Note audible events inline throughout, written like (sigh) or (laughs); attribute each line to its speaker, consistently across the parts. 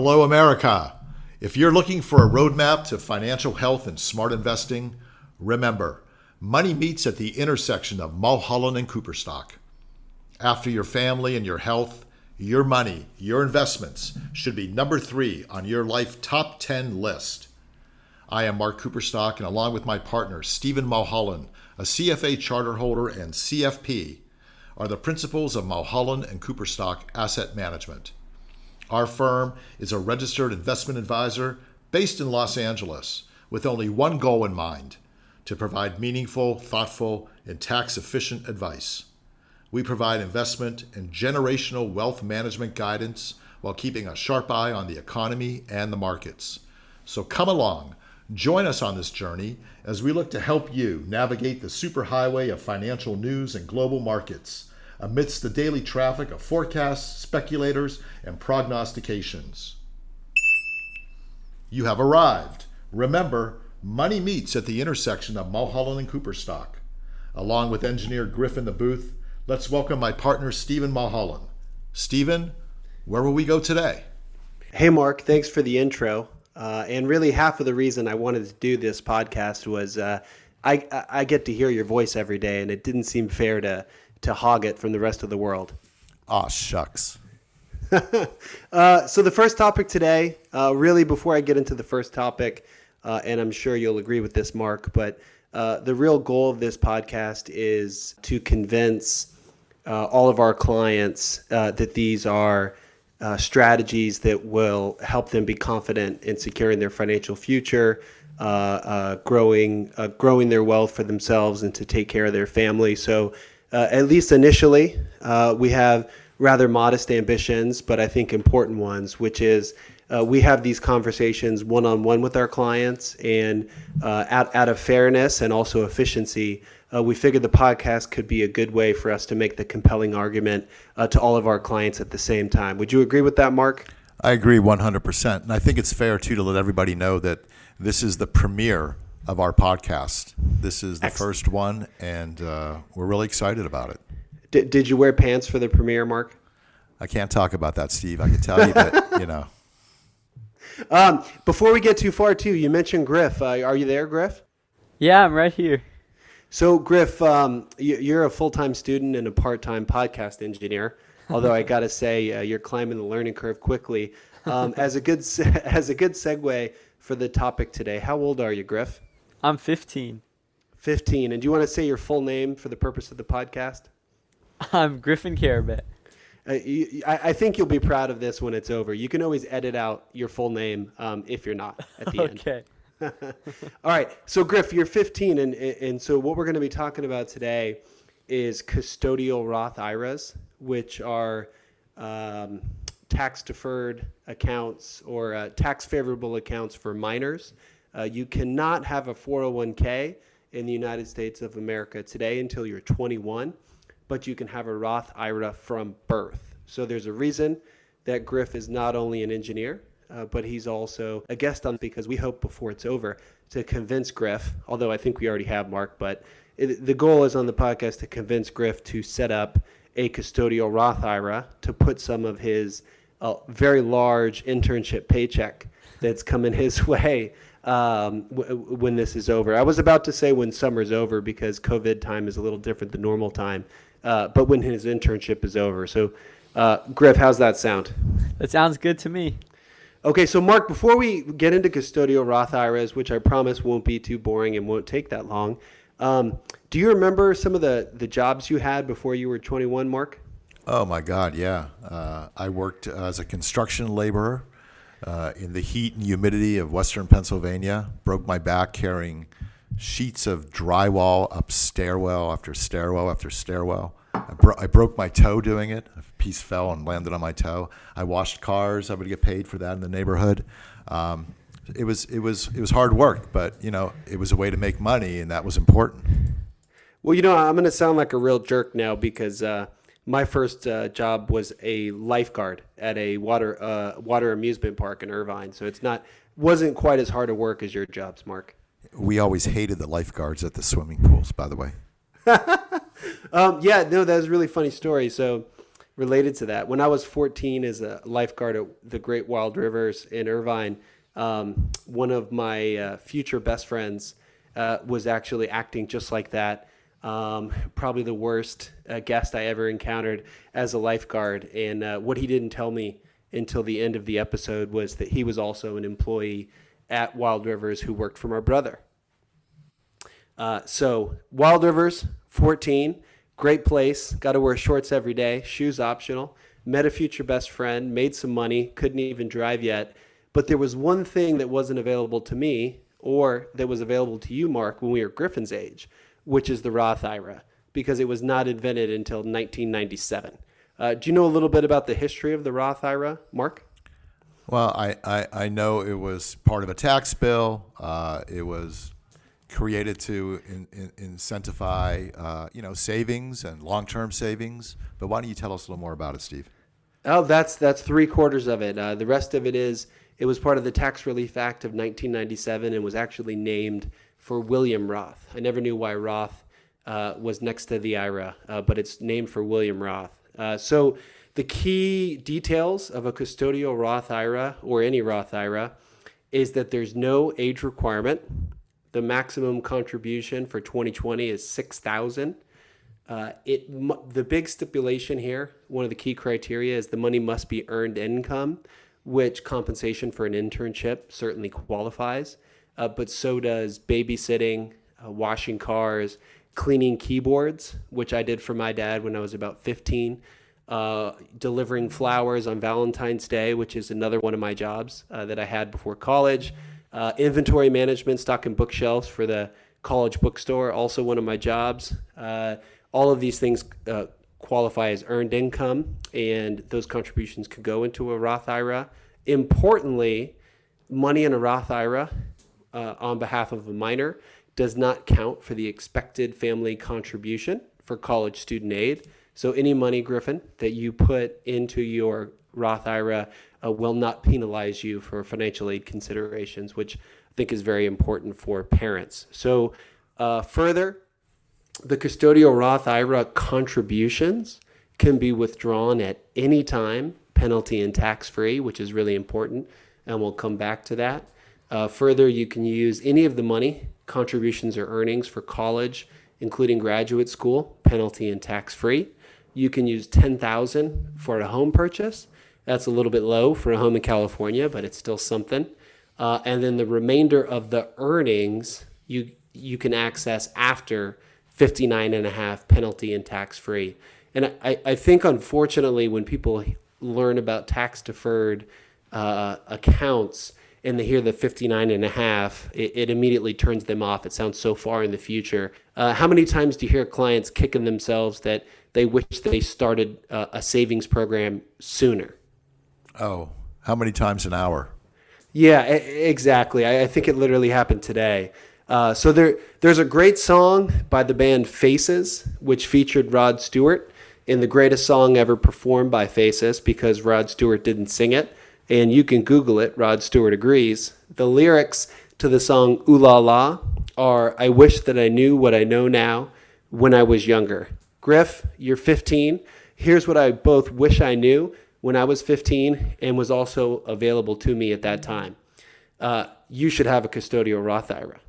Speaker 1: Hello, America. If you're looking for a roadmap to financial health and smart investing, remember money meets at the intersection of Mulholland and Cooperstock. After your family and your health, your money, your investments should be number three on your life top 10 list. I am Mark Cooperstock, and along with my partner, Stephen Mulholland, a CFA charter holder and CFP, are the principals of Mulholland and Cooperstock Asset Management. Our firm is a registered investment advisor based in Los Angeles with only one goal in mind to provide meaningful, thoughtful, and tax efficient advice. We provide investment and generational wealth management guidance while keeping a sharp eye on the economy and the markets. So come along, join us on this journey as we look to help you navigate the superhighway of financial news and global markets amidst the daily traffic of forecasts, speculators, and prognostications. You have arrived. Remember, money meets at the intersection of Mulholland and Cooperstock. Along with engineer Griffin the booth, let's welcome my partner, Stephen Mulholland. Stephen, where will we go today?
Speaker 2: Hey, Mark, thanks for the intro. Uh, and really, half of the reason I wanted to do this podcast was uh, I, I get to hear your voice every day, and it didn't seem fair to, to hog it from the rest of the world.
Speaker 1: Aw, shucks. (laughs)
Speaker 2: uh, so, the first topic today, uh, really, before I get into the first topic, uh, and I'm sure you'll agree with this, Mark, but uh, the real goal of this podcast is to convince uh, all of our clients uh, that these are uh, strategies that will help them be confident in securing their financial future, uh, uh, growing growing their wealth for themselves, and to take care of their family. So, at least initially, we have rather modest ambitions, but I think important ones, which is uh, we have these conversations one on one with our clients, and uh, out, out of fairness and also efficiency, uh, we figured the podcast could be a good way for us to make the compelling argument uh, to all of our clients at the same time. Would you agree with that, Mark?
Speaker 1: I agree 100%. And I think it's fair, too, to let everybody know that this is the premiere of our podcast. This is the Excellent. first one, and uh, we're really excited about it.
Speaker 2: D- did you wear pants for the premiere, Mark?
Speaker 1: I can't talk about that, Steve. I can tell you that, you know. (laughs)
Speaker 2: Um, before we get too far, too, you mentioned Griff. Uh, are you there, Griff?
Speaker 3: Yeah, I'm right here.
Speaker 2: So, Griff, um, you're a full time student and a part time podcast engineer. (laughs) Although I got to say, uh, you're climbing the learning curve quickly. Um, as a good (laughs) as a good segue for the topic today, how old are you, Griff?
Speaker 3: I'm 15.
Speaker 2: 15. And do you want to say your full name for the purpose of the podcast?
Speaker 3: I'm Griffin Carabet.
Speaker 2: Uh, you, I, I, think you'll be proud of this when it's over. You can always edit out your full name um, if you're not at the
Speaker 3: end. okay. (laughs)
Speaker 2: All right. So, Griff, you're 15. And, and so, what we're going to be talking about today is custodial Roth IRAs, which are um, tax deferred accounts or uh, tax favorable accounts for minors. Uh, you cannot have a 401k in the United States of America today until you're 21 but you can have a Roth IRA from birth. So there's a reason that Griff is not only an engineer, uh, but he's also a guest on because we hope before it's over to convince Griff, although I think we already have Mark, but it, the goal is on the podcast to convince Griff to set up a custodial Roth IRA to put some of his uh, very large internship paycheck that's coming his (laughs) way um, w- when this is over. I was about to say when summer's over because COVID time is a little different than normal time uh, but when his internship is over. So, uh, Griff, how's that sound?
Speaker 3: That sounds good to me.
Speaker 2: Okay, so Mark, before we get into custodial Roth IRAs, which I promise won't be too boring and won't take that long, um, do you remember some of the, the jobs you had before you were 21, Mark?
Speaker 1: Oh, my God, yeah. Uh, I worked as a construction laborer uh, in the heat and humidity of western Pennsylvania, broke my back carrying sheets of drywall up stairwell after stairwell after stairwell. I, bro- I, broke my toe doing it. A piece fell and landed on my toe. I washed cars. I would get paid for that in the neighborhood. Um, it was it was it was hard work, but you know it was a way to make money, and that was important.
Speaker 2: Well, you know, I'm going to sound like a real jerk now because uh, my first uh, job was a lifeguard at a water uh, water amusement park in Irvine. So it's not wasn't quite as hard a work as your jobs, Mark.
Speaker 1: We always hated the lifeguards at the swimming pools, by the way. (laughs)
Speaker 2: um, yeah, no, that was a really funny story. So, related to that. When I was 14 as a lifeguard at the Great Wild Rivers in Irvine, um, one of my uh, future best friends uh, was actually acting just like that. Um, probably the worst uh, guest I ever encountered as a lifeguard. And uh, what he didn't tell me until the end of the episode was that he was also an employee at Wild Rivers who worked for my brother. Uh, so, Wild Rivers, 14, great place. Got to wear shorts every day, shoes optional. Met a future best friend, made some money, couldn't even drive yet. But there was one thing that wasn't available to me or that was available to you, Mark, when we were Griffin's age, which is the Roth IRA, because it was not invented until 1997. Uh, do you know a little bit about the history of the Roth IRA, Mark?
Speaker 1: Well, I, I, I know it was part of a tax bill. Uh, it was created to in, in, incentivize, uh, you know, savings and long-term savings. But why don't you tell us a little more about it, Steve?
Speaker 2: Oh, that's that's three quarters of it. Uh, the rest of it is it was part of the Tax Relief Act of 1997 and was actually named for William Roth. I never knew why Roth uh, was next to the IRA, uh, but it's named for William Roth. Uh, so the key details of a custodial Roth IRA or any Roth IRA is that there's no age requirement. The maximum contribution for 2020 is 6,000. Uh, it the big stipulation here, one of the key criteria is the money must be earned income, which compensation for an internship certainly qualifies, uh, but so does babysitting, uh, washing cars, cleaning keyboards, which I did for my dad when I was about 15, uh, delivering flowers on Valentine's Day, which is another one of my jobs uh, that I had before college, uh, inventory management, stocking bookshelves for the college bookstore, also one of my jobs. Uh, all of these things qualify as earned income, and those contributions could go into a Roth IRA. Importantly, money in a Roth IRA uh, on behalf of a minor does not count for the expected family contribution for college student aid. So, any money, Griffin, that you put into your Roth IRA uh, will not penalize you for financial aid considerations, which I think is very important for parents. So, uh, further, the custodial Roth IRA contributions can be withdrawn at any time, penalty and tax free, which is really important, and we'll come back to that. Uh, further, you can use any of the money, contributions or earnings for college, including graduate school, penalty and tax free. You can use 10,000 for a home purchase. That's a little bit low for a home in California, but it's still something. Uh, and then the remainder of the earnings you you can access after 59 and a half penalty and tax free. And I, I think unfortunately when people learn about tax deferred uh, accounts and they hear the 59 and a half, it, it, immediately turns them off. It sounds so far in the future. Uh, how many times do you hear clients kicking themselves that they wish they started uh, a savings program sooner?
Speaker 1: Oh, how many times an hour?
Speaker 2: Yeah, exactly. I, I think it literally happened today. Uh, so there, there's a great song by the band Faces, which featured Rod Stewart in the greatest song ever performed by Faces because Rod Stewart didn't sing it. And you can Google it, Rod Stewart agrees. The lyrics to the song Ooh La La are I wish that I knew what I know now when I was younger. Griff, you're 15. Here's what I both wish I knew when I was 15 and was also available to me at that time. Uh, you should have a custodial Roth IRA.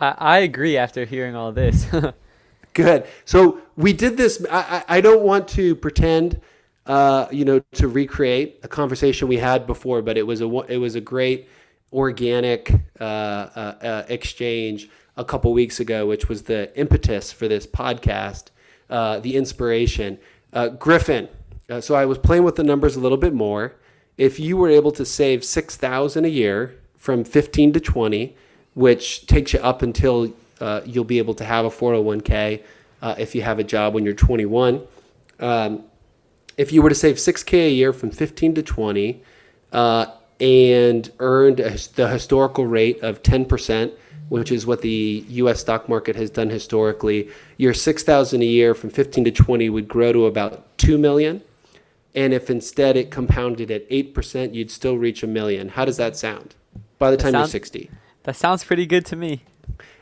Speaker 3: I, I agree after hearing all this. (laughs)
Speaker 2: Good. So we did this. I, I don't want to pretend, uh, you know, to recreate a conversation we had before, but it was a it was a great organic uh, uh, uh exchange a couple weeks ago, which was the impetus for this podcast, uh, the inspiration. Griffin. so I was playing with the numbers a little bit more. If you were able to save six thousand a year from fifteen to twenty which takes you up until you'll be able to have a 401k uh, if you have a job when you're 21. Um, if you were to save 6k a year from 15 to 20 uh, and earned a, the historical rate of 10%, which is what the U.S. stock market has done historically, your 6,000 a year from 15 to 20 would grow to about 2 million. And if instead it compounded at 8%, you'd still reach a million. How does that sound by the time sound, you're 60?
Speaker 3: That sounds pretty good to me.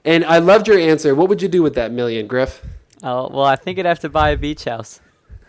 Speaker 2: And I loved your answer. What would you do with that million, Griff?
Speaker 3: Oh well, I think I'd have to buy a beach house.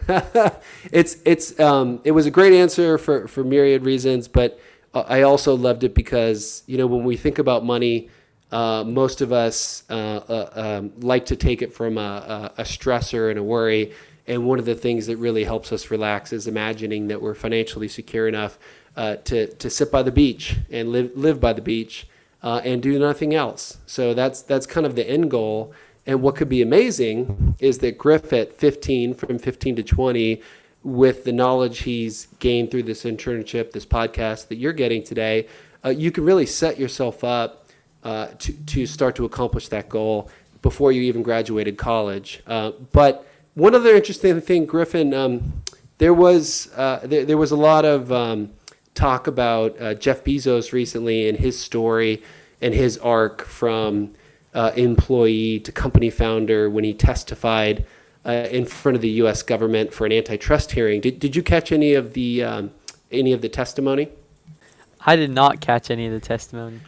Speaker 3: (laughs)
Speaker 2: it's it's um, it was a great answer for for myriad reasons, but uh, I also loved it because you know when we think about money, uh, most of us uh, uh, um, like to take it from a, a, stressor and a worry. And one of the things that really helps us relax is imagining that we're financially secure enough uh, to to sit by the beach and live live by the beach uh, and do nothing else. So that's that's kind of the end goal. And what could be amazing is that Griff at 15, from 15 to 20, with the knowledge he's gained through this internship, this podcast that you're getting today, uh, you can really set yourself up uh, to, to start to accomplish that goal before you even graduated college. Uh, but one other interesting thing, Griffin, um, there was uh, there, there, was a lot of um, talk about uh, Jeff Bezos recently and his story and his arc from uh, employee to company founder when he testified uh, in front of the U.S. government for an antitrust hearing. Did, did you catch any of the um, any of the testimony?
Speaker 3: I did not catch any of the testimony.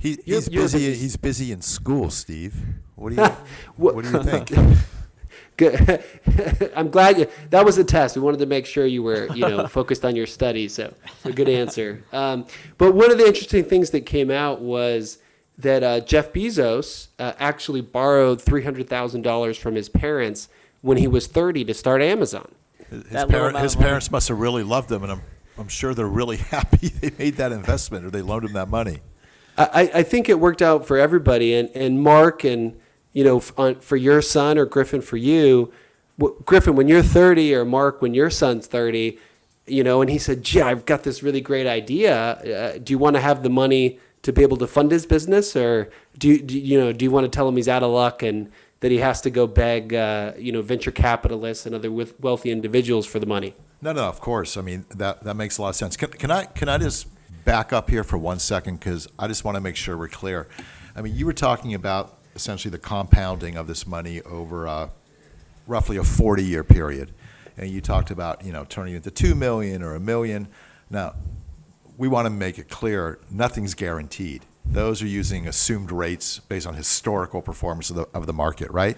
Speaker 1: He, he's you're, busy. You're, he's busy in school, Steve. What do you (laughs) What do you think? (laughs)
Speaker 2: Good. (laughs) I'm glad you. That was a test. We wanted to make sure you were, you know, focused on your studies. So, a good answer. Um, but one of the interesting things that came out was that uh, Jeff Bezos uh, actually borrowed three hundred thousand dollars from his parents when he was thirty to start Amazon.
Speaker 1: His, par- his parents must have really loved him, and I'm I'm sure they're really (laughs) happy they made that investment or they loaned him that money.
Speaker 2: I, I think it worked out for everybody, and and Mark and you know for your son or Griffin for you, Griffin when you're thirty or Mark when your son's thirty. You know, and he said, "Gee, I've got this really great idea. Uh, do you want to have the money to be able to fund his business, or do you, do, you know do you want to tell him he's out of luck and that he has to go beg uh, you know venture capitalists and other wealthy individuals for the money?
Speaker 1: No, no, of course. I mean that that makes a lot of sense. Can, can I can I just back up here for one second because I just want to make sure we're clear. I mean, you were talking about essentially the compounding of this money over uh, roughly a 40 year period, and you talked about you know turning it into two million or a million. Now, we want to make it clear nothing's guaranteed. Those are using assumed rates based on historical performance of the, of the market, right?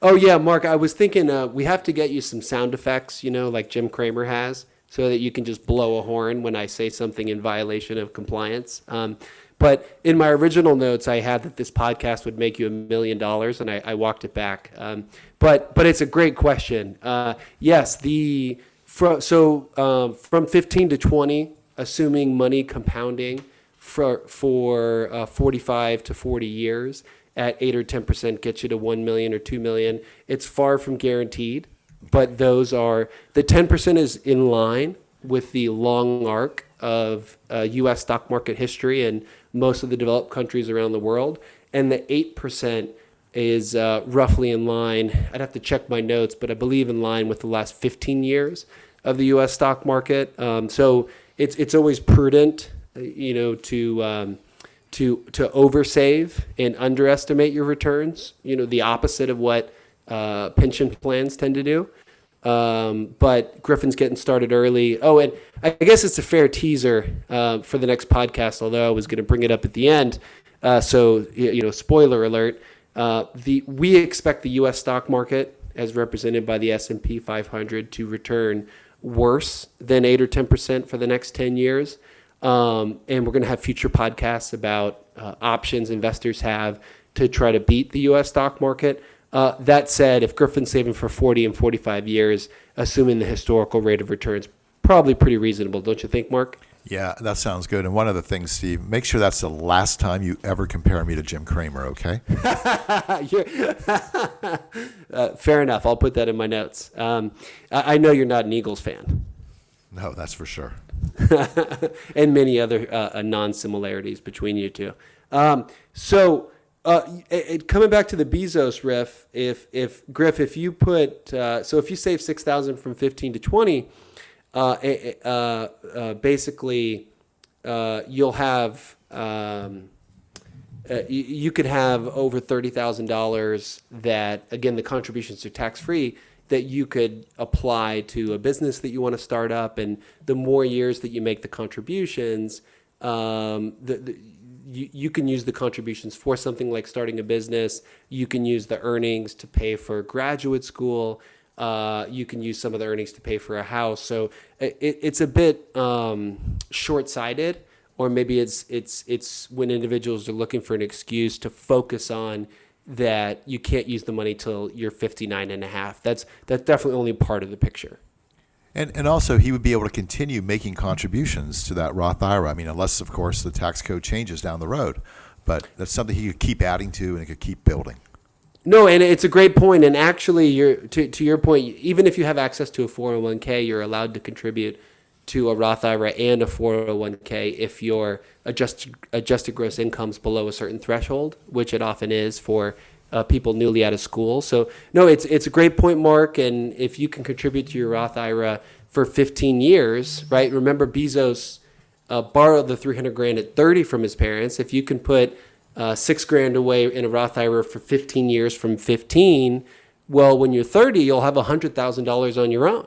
Speaker 2: Oh yeah, Mark. I was thinking uh, we have to get you some sound effects, you know, like Jim Cramer has, so that you can just blow a horn when I say something in violation of compliance. Um, but in my original notes, I had that this podcast would make you a million dollars, and I, I, walked it back. Um, but but it's a great question. Uh, yes, the so um, from 15 to 20 assuming money compounding for for uh, 45 to 40 years at 8 or 10% gets you to 1 million or 2 million. It's far from guaranteed, but those are the 10% is in line with the long arc of uh, US stock market history and most of the developed countries around the world. And the 8% is uh, roughly in line. I'd have to check my notes, but I believe in line with the last 15 years of the US stock market. Um, so it's it's always prudent, uh, you know, to um, to to oversave and underestimate your returns. You know, the opposite of what uh, pension plans tend to do. Um, but Griffin's getting started early. Oh, and I guess it's a fair teaser uh, for the next podcast. Although I was going to bring it up at the end, uh, so you know, spoiler alert. Uh, the we expect the U.S. stock market, as represented by the S and P 500, to return worse than 8 or 10% for the next 10 years. Um, and we're going to have future podcasts about uh, options investors have to try to beat the US stock market. Uh, that said, if Griffin's saving for 40 and 45 years, assuming the historical rate of returns, probably pretty reasonable, don't you think, Mark?
Speaker 1: Yeah, that sounds good. And one other thing, Steve, make sure that's the last time you ever compare me to Jim Cramer, okay? (laughs) (laughs)
Speaker 2: uh, fair enough. I'll put that in my notes. Um, I, I, know you're not an Eagles fan.
Speaker 1: No, that's for sure. (laughs)
Speaker 2: and many other uh, uh, non similarities between you two. Um, so, uh, it, coming back to the Bezos riff, if if Griff, if you put uh, so if you save six thousand from fifteen to twenty, Uh, uh, uh, basically you'll have um, you, you, could have over thirty thousand dollars that again the contributions are tax free that you could apply to a business that you want to start up and the more years that you make the contributions um, the, the you, you can use the contributions for something like starting a business. You can use the earnings to pay for graduate school. Uh, you can use some of the earnings to pay for a house. So it, it's a bit um, short-sighted, or maybe it's it's it's when individuals are looking for an excuse to focus on that you can't use the money till you're 59 and a half. That's that's definitely only part of the picture.
Speaker 1: And, and also, he would be able to continue making contributions to that Roth IRA. I mean, unless, of course, the tax code changes down the road. But that's something he could keep adding to and he could keep building.
Speaker 2: No, and it's a great point. And actually, you're, to, to your point, even if you have access to a 401k, you're allowed to contribute to a Roth IRA and a 401k if your adjusted, adjusted gross income is below a certain threshold, which it often is for uh, people newly out of school. So no, it's it's a great point, Mark. And if you can contribute to your Roth IRA for 15 years, right? Remember Bezos uh, borrowed the 300 grand at 30 from his parents. If you can put uh, six grand away in a Roth IRA for 15 years from 15, well, when you're 30, you'll have $100,000 on your own,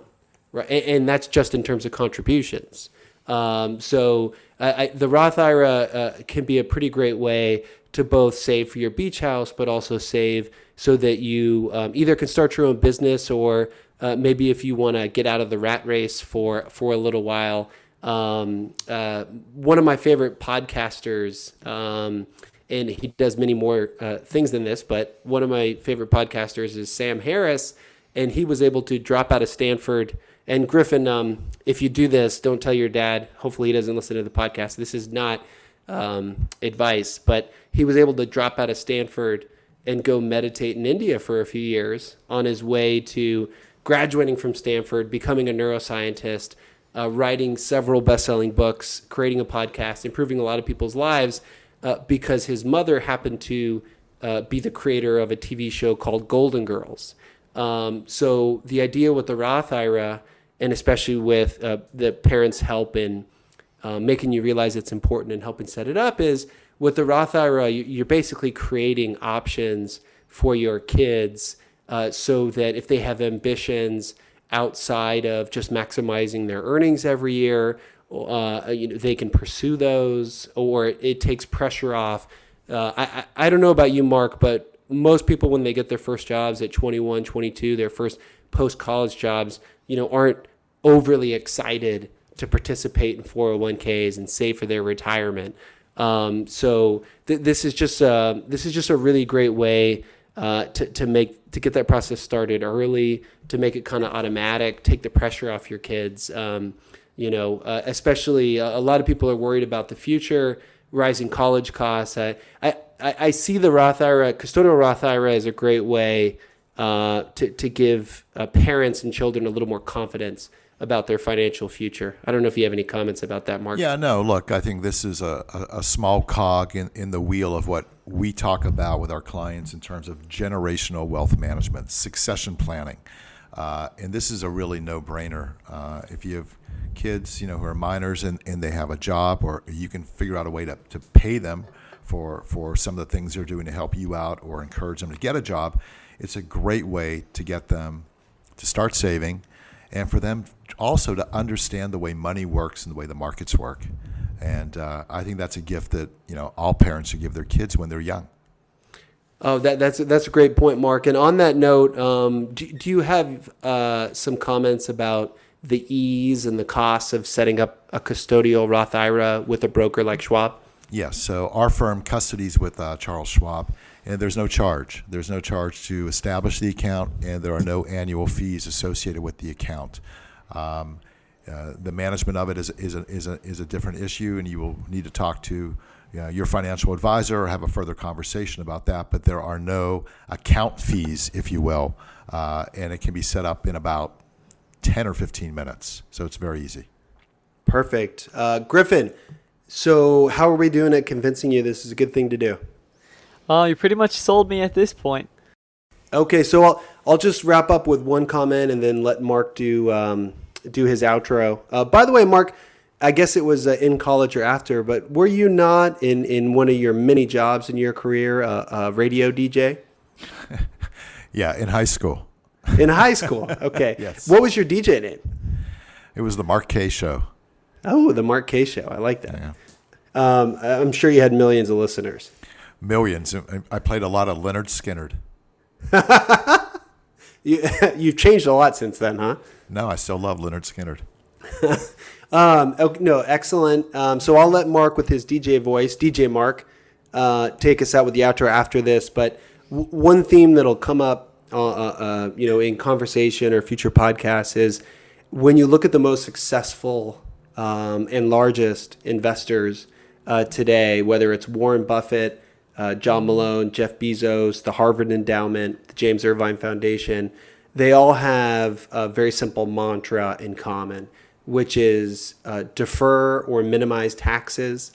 Speaker 2: right? And, and, that's just in terms of contributions. Um, so I, the Roth IRA uh, can be a pretty great way to both save for your beach house, but also save so that you um, either can start your own business or uh, maybe if you want to get out of the rat race for for a little while. Um, uh, one of my favorite podcasters, um, and he does many more uh, things than this, but one of my favorite podcasters is Sam Harris, and he was able to drop out of Stanford. And Griffin, um, if you do this, don't tell your dad. Hopefully, he doesn't listen to the podcast. This is not um, advice, but he was able to drop out of Stanford and go meditate in India for a few years on his way to graduating from Stanford, becoming a neuroscientist, uh, writing several best selling books, creating a podcast, improving a lot of people's lives uh, because his mother happened to uh, be the creator of a TV show called Golden Girls. Um, so the idea with the Roth IRA, and especially with uh, the parents' help in uh, making you realize it's important and helping set it up, is with the Roth IRA, you're basically creating options for your kids uh, so that if they have ambitions outside of just maximizing their earnings every year, uh, you know, they can pursue those, or it takes pressure off. Uh, I, I don't know about you, Mark, but most people, when they get their first jobs at 21, 22, their first post college jobs, you know, aren't overly excited to participate in 401ks and save for their retirement. Um, so th- this is just a, this is just a really great way uh, to to make to get that process started early, to make it kind of automatic, take the pressure off your kids. Um, you know, uh, especially uh, a lot of people are worried about the future, rising college costs. I I, I see the Roth IRA, custodial Roth IRA, as a great way uh, to to give uh, parents and children a little more confidence about their financial future. I don't know if you have any comments about that, Mark.
Speaker 1: Yeah, no, look, I think this is a, a, a, small cog in, in the wheel of what we talk about with our clients in terms of generational wealth management, succession planning. Uh, and this is a really no brainer. Uh, if you have kids, you know, who are minors and, and they have a job, or you can figure out a way to, to pay them for, for some of the things they're doing to help you out or encourage them to get a job, it's a great way to get them to start saving and for them also to understand the way money works and the way the markets work. And uh, I think that's a gift that you know all parents should give their kids when they're young.
Speaker 2: Oh, that, that's that's a great point, Mark. And on that note, um, do, do you have uh, some comments about the ease and the costs of setting up a custodial Roth IRA with a broker like Schwab?
Speaker 1: Yes. So our firm custodies with uh, Charles Schwab, and there's no charge. There's no charge to establish the account, and there are no annual fees associated with the account. Um, uh, the management of it is, is, a, is, a, is a different issue, and you will need to talk to you know, your financial advisor or have a further conversation about that. But there are no account fees, if you will, uh, and it can be set up in about 10 or 15 minutes. So it's very easy.
Speaker 2: Perfect. Uh, Griffin, so how are we doing at convincing you this is a good thing to do?
Speaker 3: Oh, you pretty much sold me at this point.
Speaker 2: Okay, so I'll I'll just wrap up with one comment and then let Mark do um, do his outro. Uh, by the way, Mark, I guess it was uh, in college or after, but were you not in in one of your many jobs in your career, uh, a radio DJ? (laughs)
Speaker 1: yeah, in high school.
Speaker 2: In high school, okay. (laughs)
Speaker 1: yes.
Speaker 2: What was your DJ name?
Speaker 1: It was the Mark Kaye Show.
Speaker 2: Oh, the Mark Kaye Show. I like that. Yeah. Um, I'm sure you had millions of listeners
Speaker 1: millions. I played a lot of Lynyrd Skynyrd. (laughs)
Speaker 2: You, you've changed a lot since then, huh?
Speaker 1: No, I still love Lynyrd Skynyrd.
Speaker 2: Um, no, excellent. Um, so I'll let Mark with his DJ voice, DJ Mark, uh, take us out with the outro after this. But w- one theme that'll come up, uh, uh, uh, you know, in conversation or future podcasts is when you look at the most successful um, and largest investors uh, today, whether it's Warren Buffett, uh, John Malone, Jeff Bezos, the Harvard Endowment, the James Irvine Foundation, they all have a very simple mantra in common, which is uh, defer or minimize taxes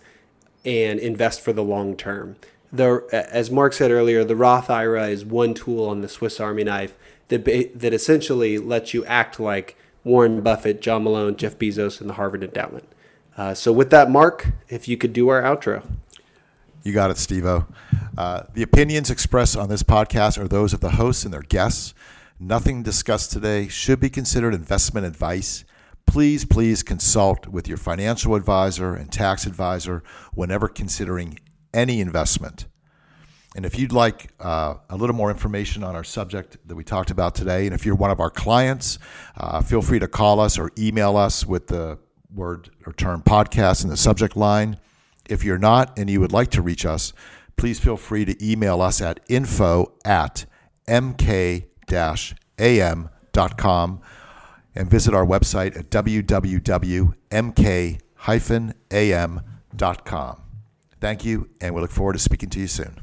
Speaker 2: and invest for the long term. The, as Mark said earlier, the Roth IRA is one tool on the Swiss Army knife that, that essentially lets you act like Warren Buffett, John Malone, Jeff Bezos, and the Harvard Endowment. Uh, so, with that, Mark, if you could do our outro.
Speaker 1: You got it, Steve uh, the opinions expressed on this podcast are those of the hosts and their guests. Nothing discussed today should be considered investment advice. Please, please consult with your financial advisor and tax advisor whenever considering any investment. And if you'd like uh, a little more information on our subject that we talked about today, and if you're one of our clients, uh, feel free to call us or email us with the word or term podcast in the subject line. If you're not and you would like to reach us, please feel free to email us at info at mk am.com and visit our website at www.mk-am.com. Thank you, and we look forward to speaking to you soon.